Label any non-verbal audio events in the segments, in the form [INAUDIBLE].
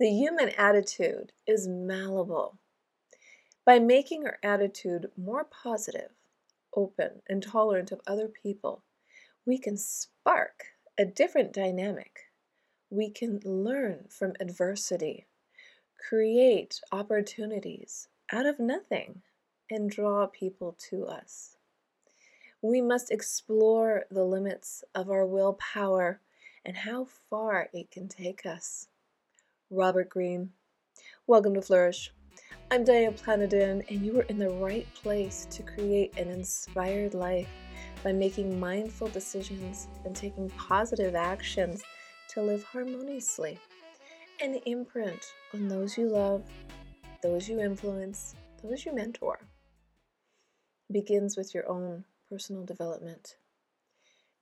The human attitude is malleable. By making our attitude more positive, open, and tolerant of other people, we can spark a different dynamic. We can learn from adversity, create opportunities out of nothing, and draw people to us. We must explore the limits of our willpower and how far it can take us. Robert Greene. Welcome to Flourish. I'm Diane Planadin, and you are in the right place to create an inspired life by making mindful decisions and taking positive actions to live harmoniously and imprint on those you love, those you influence, those you mentor. Begins with your own personal development.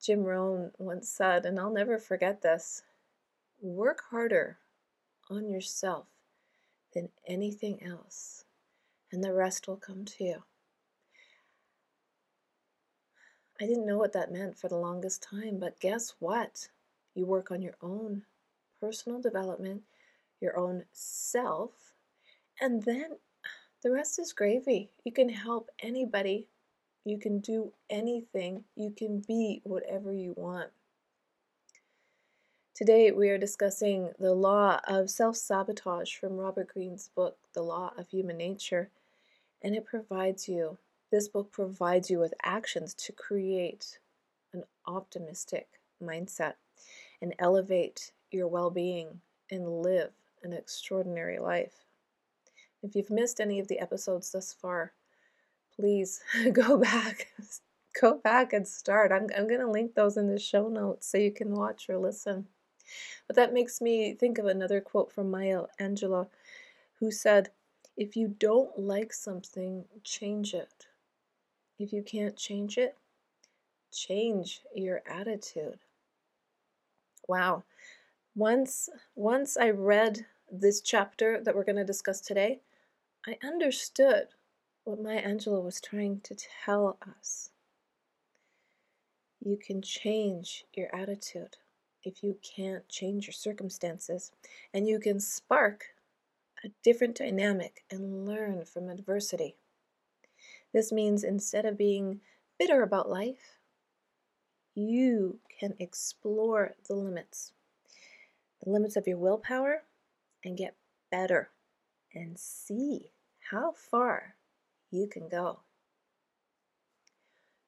Jim Rohn once said, and I'll never forget this work harder on yourself than anything else, and the rest will come to you. I didn't know what that meant for the longest time, but guess what? You work on your own personal development, your own self, and then the rest is gravy. You can help anybody, you can do anything, you can be whatever you want. Today, we are discussing the law of self sabotage from Robert Greene's book, The Law of Human Nature. And it provides you, this book provides you with actions to create an optimistic mindset and elevate your well being and live an extraordinary life. If you've missed any of the episodes thus far, please [LAUGHS] go back. Go back and start. I'm, I'm going to link those in the show notes so you can watch or listen. But that makes me think of another quote from Maya Angelou, who said, If you don't like something, change it. If you can't change it, change your attitude. Wow. Once once I read this chapter that we're going to discuss today, I understood what Maya Angelou was trying to tell us. You can change your attitude if you can't change your circumstances, and you can spark a different dynamic and learn from adversity. This means instead of being bitter about life, you can explore the limits, the limits of your willpower, and get better and see how far you can go.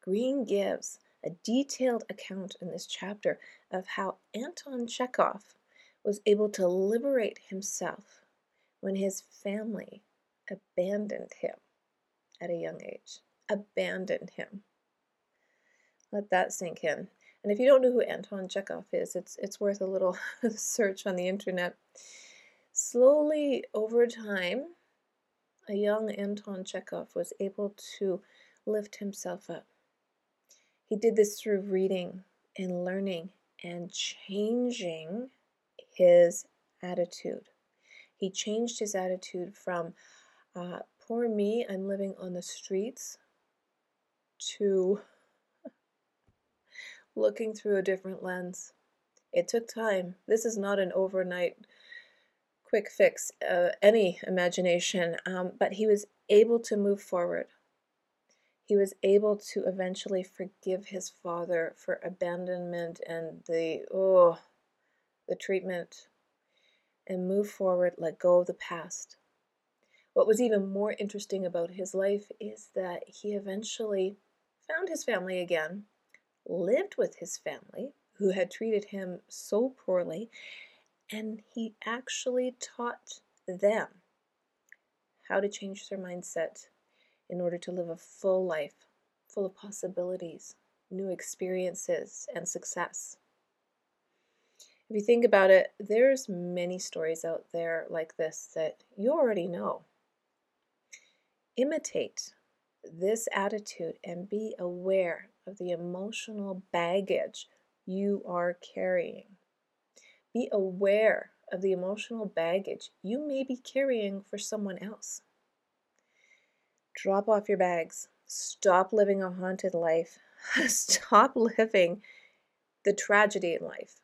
Greene gives a detailed account in this chapter of how Anton Chekhov was able to liberate himself when his family abandoned him at a young age. Abandoned him. Let that sink in. And if you don't know who Anton Chekhov is, it's it's worth a little [LAUGHS] search on the internet. Slowly over time, a young Anton Chekhov was able to lift himself up. He did this through reading and learning and changing his attitude. He changed his attitude from, uh, poor me, I'm living on the streets, to [LAUGHS] looking through a different lens. It took time. This is not an overnight quick fix, uh, any imagination, um, but he was able to move forward he was able to eventually forgive his father for abandonment and the oh the treatment and move forward let go of the past. What was even more interesting about his life is that he eventually found his family again lived with his family who had treated him so poorly and he actually taught them how to change their mindset in order to live a full life, full of possibilities, new experiences, and success. If you think about it, there's many stories out there like this that you already know. Imitate this attitude and be aware of the emotional baggage you are carrying. Be aware of the emotional baggage you may be carrying for someone else. Drop off your bags. Stop living a haunted life. [LAUGHS] Stop living the tragedy in life.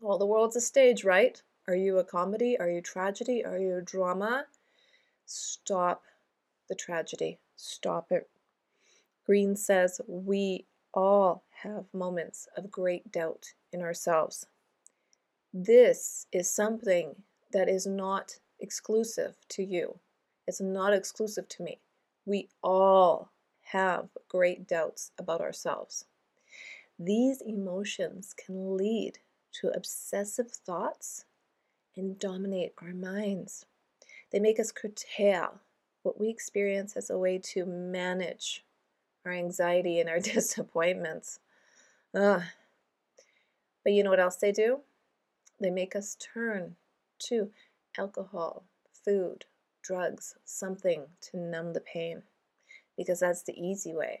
Well, the world's a stage, right? Are you a comedy? Are you tragedy? Are you drama? Stop the tragedy. Stop it. Greene says we all have moments of great doubt in ourselves. This is something that is not exclusive to you. It's not exclusive to me. We all have great doubts about ourselves. These emotions can lead to obsessive thoughts and dominate our minds. They make us curtail what we experience as a way to manage our anxiety and our [LAUGHS] disappointments. Ugh. But you know what else they do? They make us turn to alcohol, food, drugs, something to numb the pain, because that's the easy way.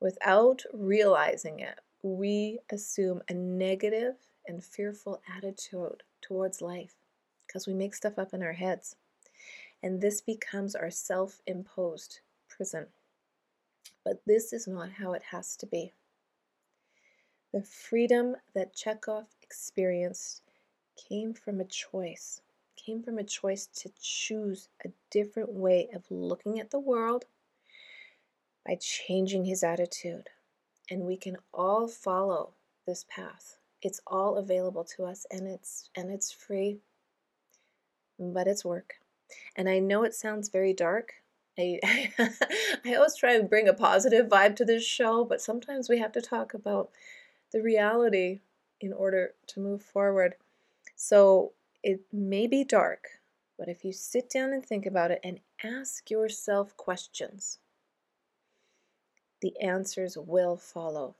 Without realizing it, we assume a negative and fearful attitude towards life because we make stuff up in our heads. And this becomes our self imposed prison. But this is not how it has to be. The freedom that Chekhov experienced came from a choice, came from a choice to choose a different way of looking at the world by changing his attitude. And we can all follow this path. It's all available to us and it's and it's free. But it's work. And I know it sounds very dark. I, [LAUGHS] I always try and bring a positive vibe to this show, but sometimes we have to talk about the reality in order to move forward. So it may be dark, but if you sit down and think about it and ask yourself questions, the answers will follow.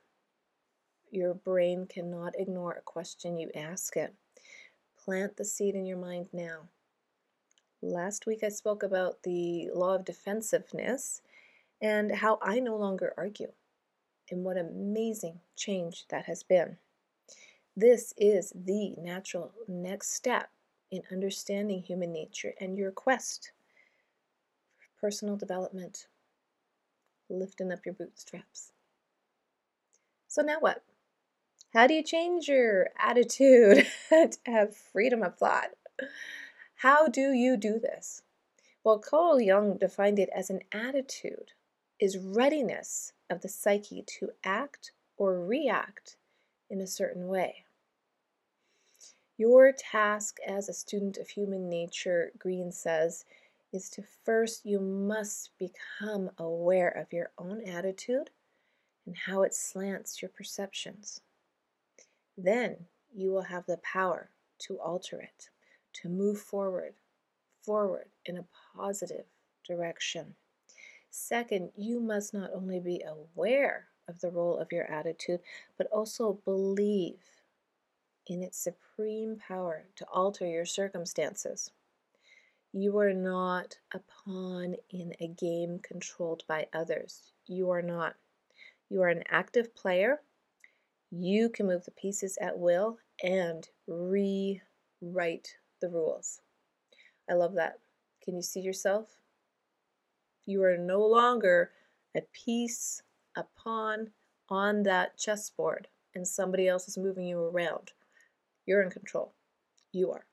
Your brain cannot ignore a question you ask it. Plant the seed in your mind now. Last week I spoke about the law of defensiveness and how I no longer argue, and what amazing change that has been. This is the natural next step in understanding human nature and your quest for personal development, lifting up your bootstraps. So, now what? How do you change your attitude [LAUGHS] to have freedom of thought? How do you do this? Well, Carl Jung defined it as an attitude is readiness of the psyche to act or react in a certain way. Your task as a student of human nature, Greene says, is to first you must become aware of your own attitude and how it slants your perceptions. Then you will have the power to alter it to move forward, forward in a positive direction. Second, you must not only be aware of the role of your attitude, but also believe in its supreme power to alter your circumstances. You are not a pawn in a game controlled by others. You are not. You are an active player. You can move the pieces at will and rewrite the rules. I love that. Can you see yourself? You are no longer a piece, a pawn on that chessboard, and somebody else is moving you around. You're in control. You are.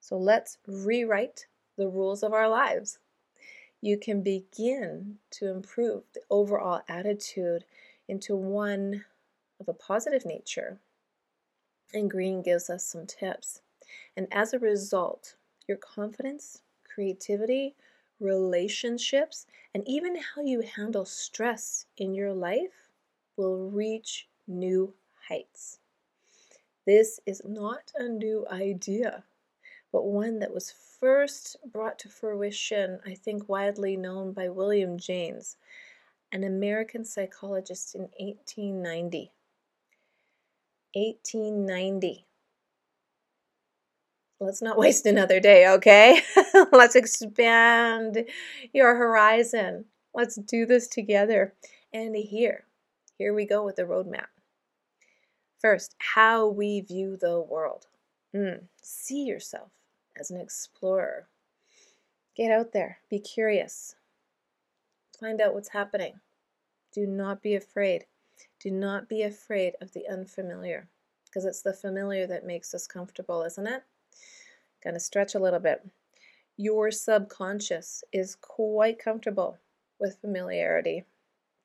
So let's rewrite the rules of our lives. You can begin to improve the overall attitude into one of a positive nature. And Greene gives us some tips. And as a result, your confidence, creativity, relationships, and even how you handle stress in your life will reach new heights. This is not a new idea, but one that was first brought to fruition, I think, widely known by William James, an American psychologist in 1890. 1890 let's not [LAUGHS] waste another day, okay? [LAUGHS] let's expand your horizon. Let's do this together. And here, here we go with the roadmap. First, how we view the world. Mm, see yourself as an explorer. Get out there, be curious, find out what's happening. Do not be afraid. Do not be afraid of the unfamiliar. because it's the familiar that makes us comfortable, isn't it? Gonna stretch a little bit. Your subconscious is quite comfortable with familiarity.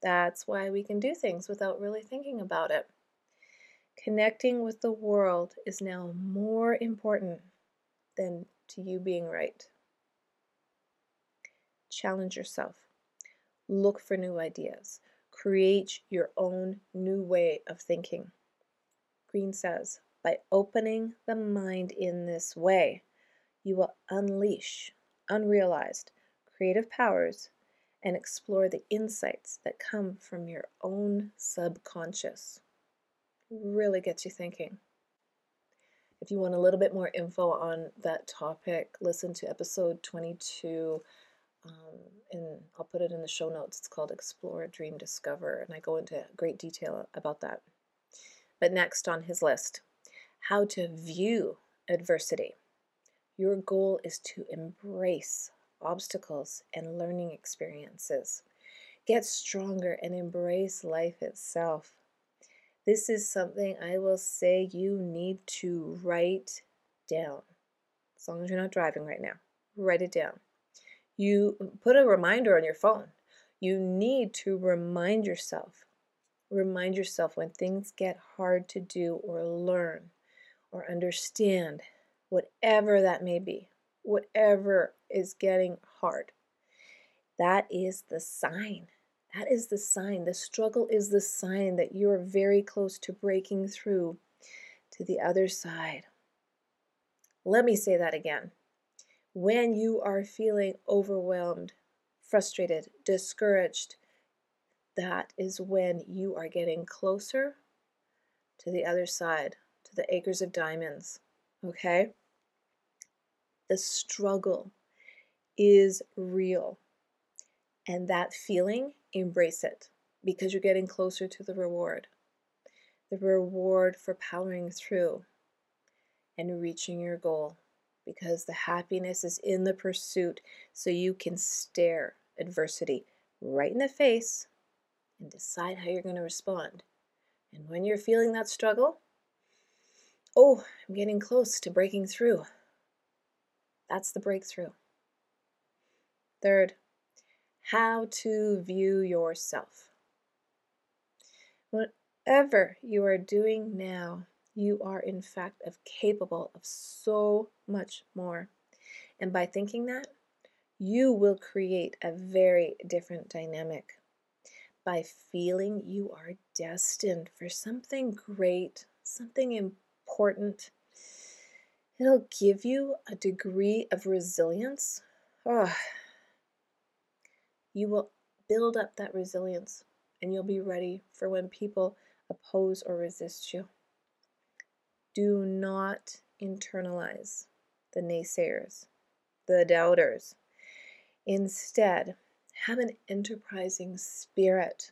That's why we can do things without really thinking about it. Connecting with the world is now more important than to you being right. Challenge yourself. Look for new ideas. Create your own new way of thinking. Greene says, by opening the mind in this way, you will unleash unrealized creative powers and explore the insights that come from your own subconscious. Really gets you thinking. If you want a little bit more info on that topic, listen to episode 22. Um, and I'll put it in the show notes. It's called Explore, Dream, Discover, and I go into great detail about that. But next on his list, how to view adversity. Your goal is to embrace obstacles and learning experiences. Get stronger and embrace life itself. This is something I will say you need to write down. As long as you're not driving right now, write it down. You put a reminder on your phone. You need to remind yourself. Remind yourself when things get hard to do or learn or understand, whatever that may be, whatever is getting hard. That is the sign. That is the sign. The struggle is the sign that you are very close to breaking through to the other side. Let me say that again. When you are feeling overwhelmed, frustrated, discouraged, that is when you are getting closer to the other side, to the acres of diamonds. Okay? The struggle is real. And that feeling, embrace it because you're getting closer to the reward. The reward for powering through and reaching your goal because the happiness is in the pursuit so you can stare adversity right in the face and decide how you're going to respond. And when you're feeling that struggle, oh, I'm getting close to breaking through. That's the breakthrough. Third, how to view yourself. Whatever you are doing now, you are in fact of capable of so much more. And by thinking that, you will create a very different dynamic. By feeling you are destined for something great, something important, it'll give you a degree of resilience. Oh, you will build up that resilience and you'll be ready for when people oppose or resist you. Do not internalize the naysayers, the doubters. Instead, have an enterprising spirit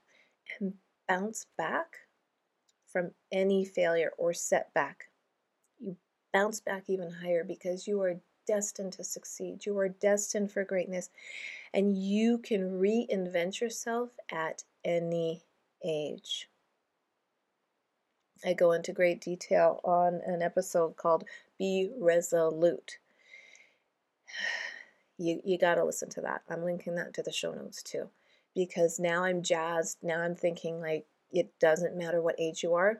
and bounce back from any failure or setback. You bounce back even higher because you are destined to succeed. You are destined for greatness and you can reinvent yourself at any age. I go into great detail on an episode called Be Resolute. [SIGHS] You, you got to listen to that. I'm linking that to the show notes too. Because now I'm jazzed. Now I'm thinking like it doesn't matter what age you are,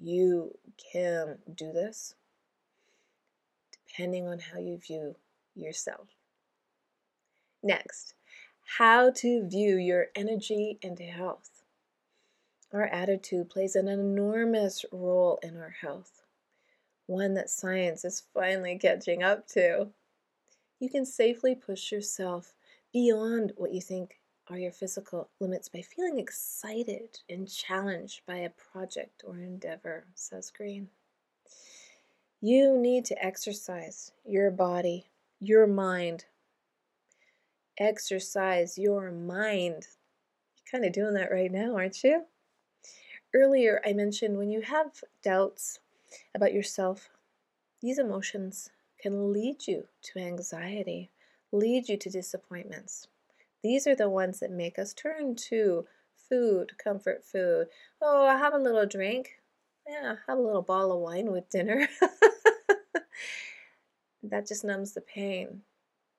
you can do this depending on how you view yourself. Next, how to view your energy and health. Our attitude plays an enormous role in our health, one that science is finally catching up to. You can safely push yourself beyond what you think are your physical limits by feeling excited and challenged by a project or endeavor, says Greene. You need to exercise your body, your mind, exercise your mind. You're kind of doing that right now, aren't you? Earlier, I mentioned when you have doubts about yourself, these emotions can lead you to anxiety, lead you to disappointments. These are the ones that make us turn to food, comfort food. Oh, I have a little drink. yeah, have a little bottle of wine with dinner. [LAUGHS] that just numbs the pain.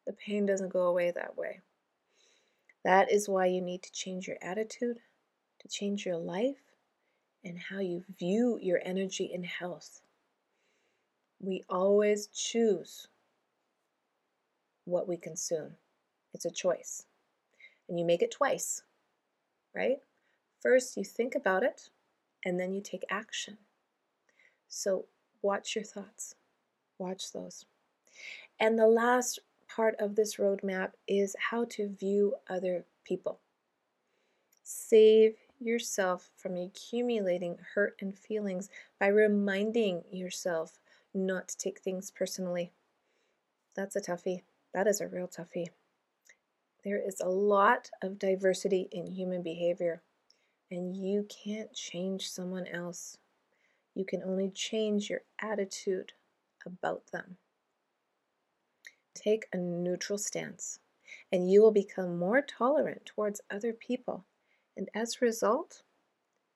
The pain doesn't go away that way. That is why you need to change your attitude, to change your life, and how you view your energy and health. We always choose what we consume. It's a choice. And you make it twice, right? First, you think about it, and then you take action. So, watch your thoughts, watch those. And the last part of this roadmap is how to view other people. Save yourself from accumulating hurt and feelings by reminding yourself not to take things personally. That's a toughie. That is a real toughie. There is a lot of diversity in human behavior, and you can't change someone else. You can only change your attitude about them. Take a neutral stance, and you will become more tolerant towards other people. And as a result,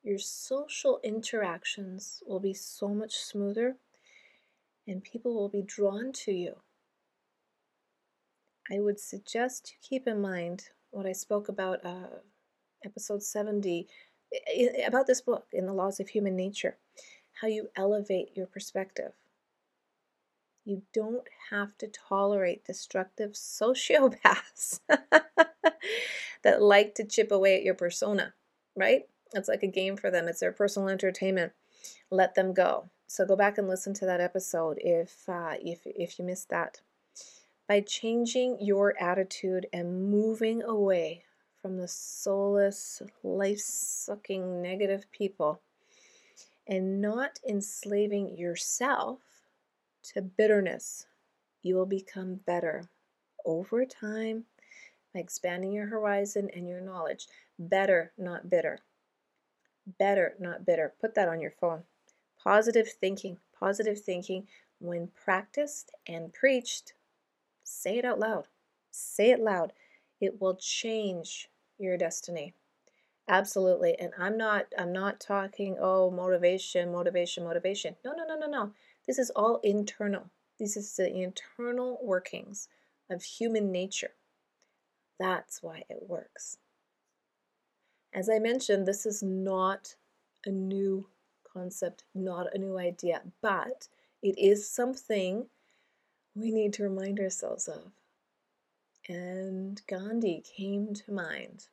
your social interactions will be so much smoother, and people will be drawn to you. I would suggest you keep in mind what I spoke about, uh, episode 70, about this book in the laws of human nature, how you elevate your perspective. You don't have to tolerate destructive [LAUGHS] sociopaths that like to chip away at your persona, right? It's like a game for them, it's their personal entertainment. Let them go. So go back and listen to that episode if uh, if if you missed that. By changing your attitude and moving away from the soulless, life sucking, negative people, and not enslaving yourself to bitterness, you will become better over time by expanding your horizon and your knowledge. Better, not bitter. Better, not bitter. Put that on your phone. Positive thinking. Positive thinking, when practiced and preached, say it out loud. Say it loud. It will change your destiny. Absolutely. And I'm not I'm not talking oh motivation, motivation, motivation. No, no, no, no, no. This is all internal. This is the internal workings of human nature. That's why it works. As I mentioned, this is not a new concept, not a new idea, but it is something we need to remind ourselves of. And Gandhi came to mind.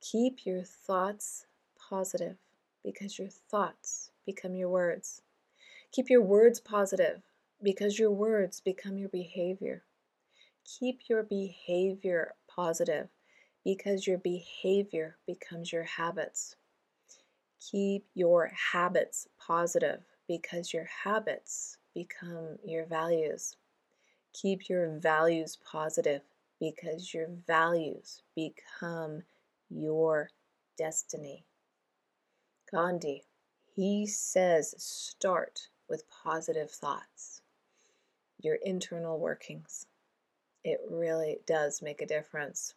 Keep your thoughts positive because your thoughts become your words. Keep your words positive because your words become your behavior. Keep your behavior positive because your behavior becomes your habits. Keep your habits positive because your habits become your values. Keep your values positive because your values become your destiny. Gandhi, he says, start with positive thoughts, your internal workings. It really does make a difference.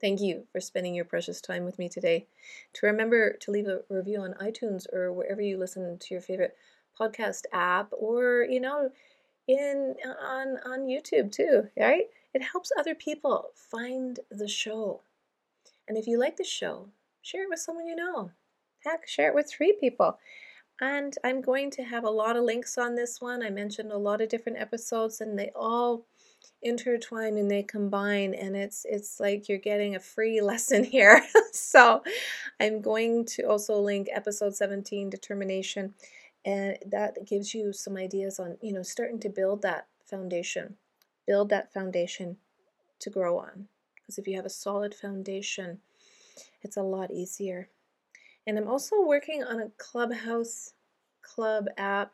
Thank you for spending your precious time with me today. To remember to leave a review on iTunes or wherever you listen to your favorite podcast app or, you know, in on on YouTube too, right? It helps other people find the show. And if you like the show, share it with someone you know. Heck, share it with three people. And I'm going to have a lot of links on this one. I mentioned a lot of different episodes and they all intertwine and they combine and it's it's like you're getting a free [LAUGHS] lesson here. so I'm going to also link episode 17 determination and that gives you some ideas on, you know, starting to build that foundation. Build that foundation to grow on. Because if you have a solid foundation, it's a lot easier. And I'm also working on a Clubhouse Club app.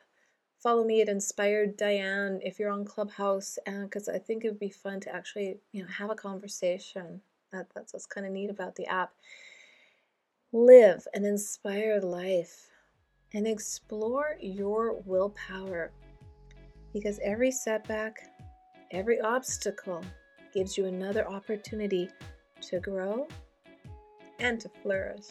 Follow me at Inspired Diane if you're on Clubhouse, uh, because I think it would be fun to actually, you know, have a conversation. That, that's what's kind of neat about the app. Live an inspired life and explore your willpower because every setback, every obstacle gives you another opportunity to grow and to flourish.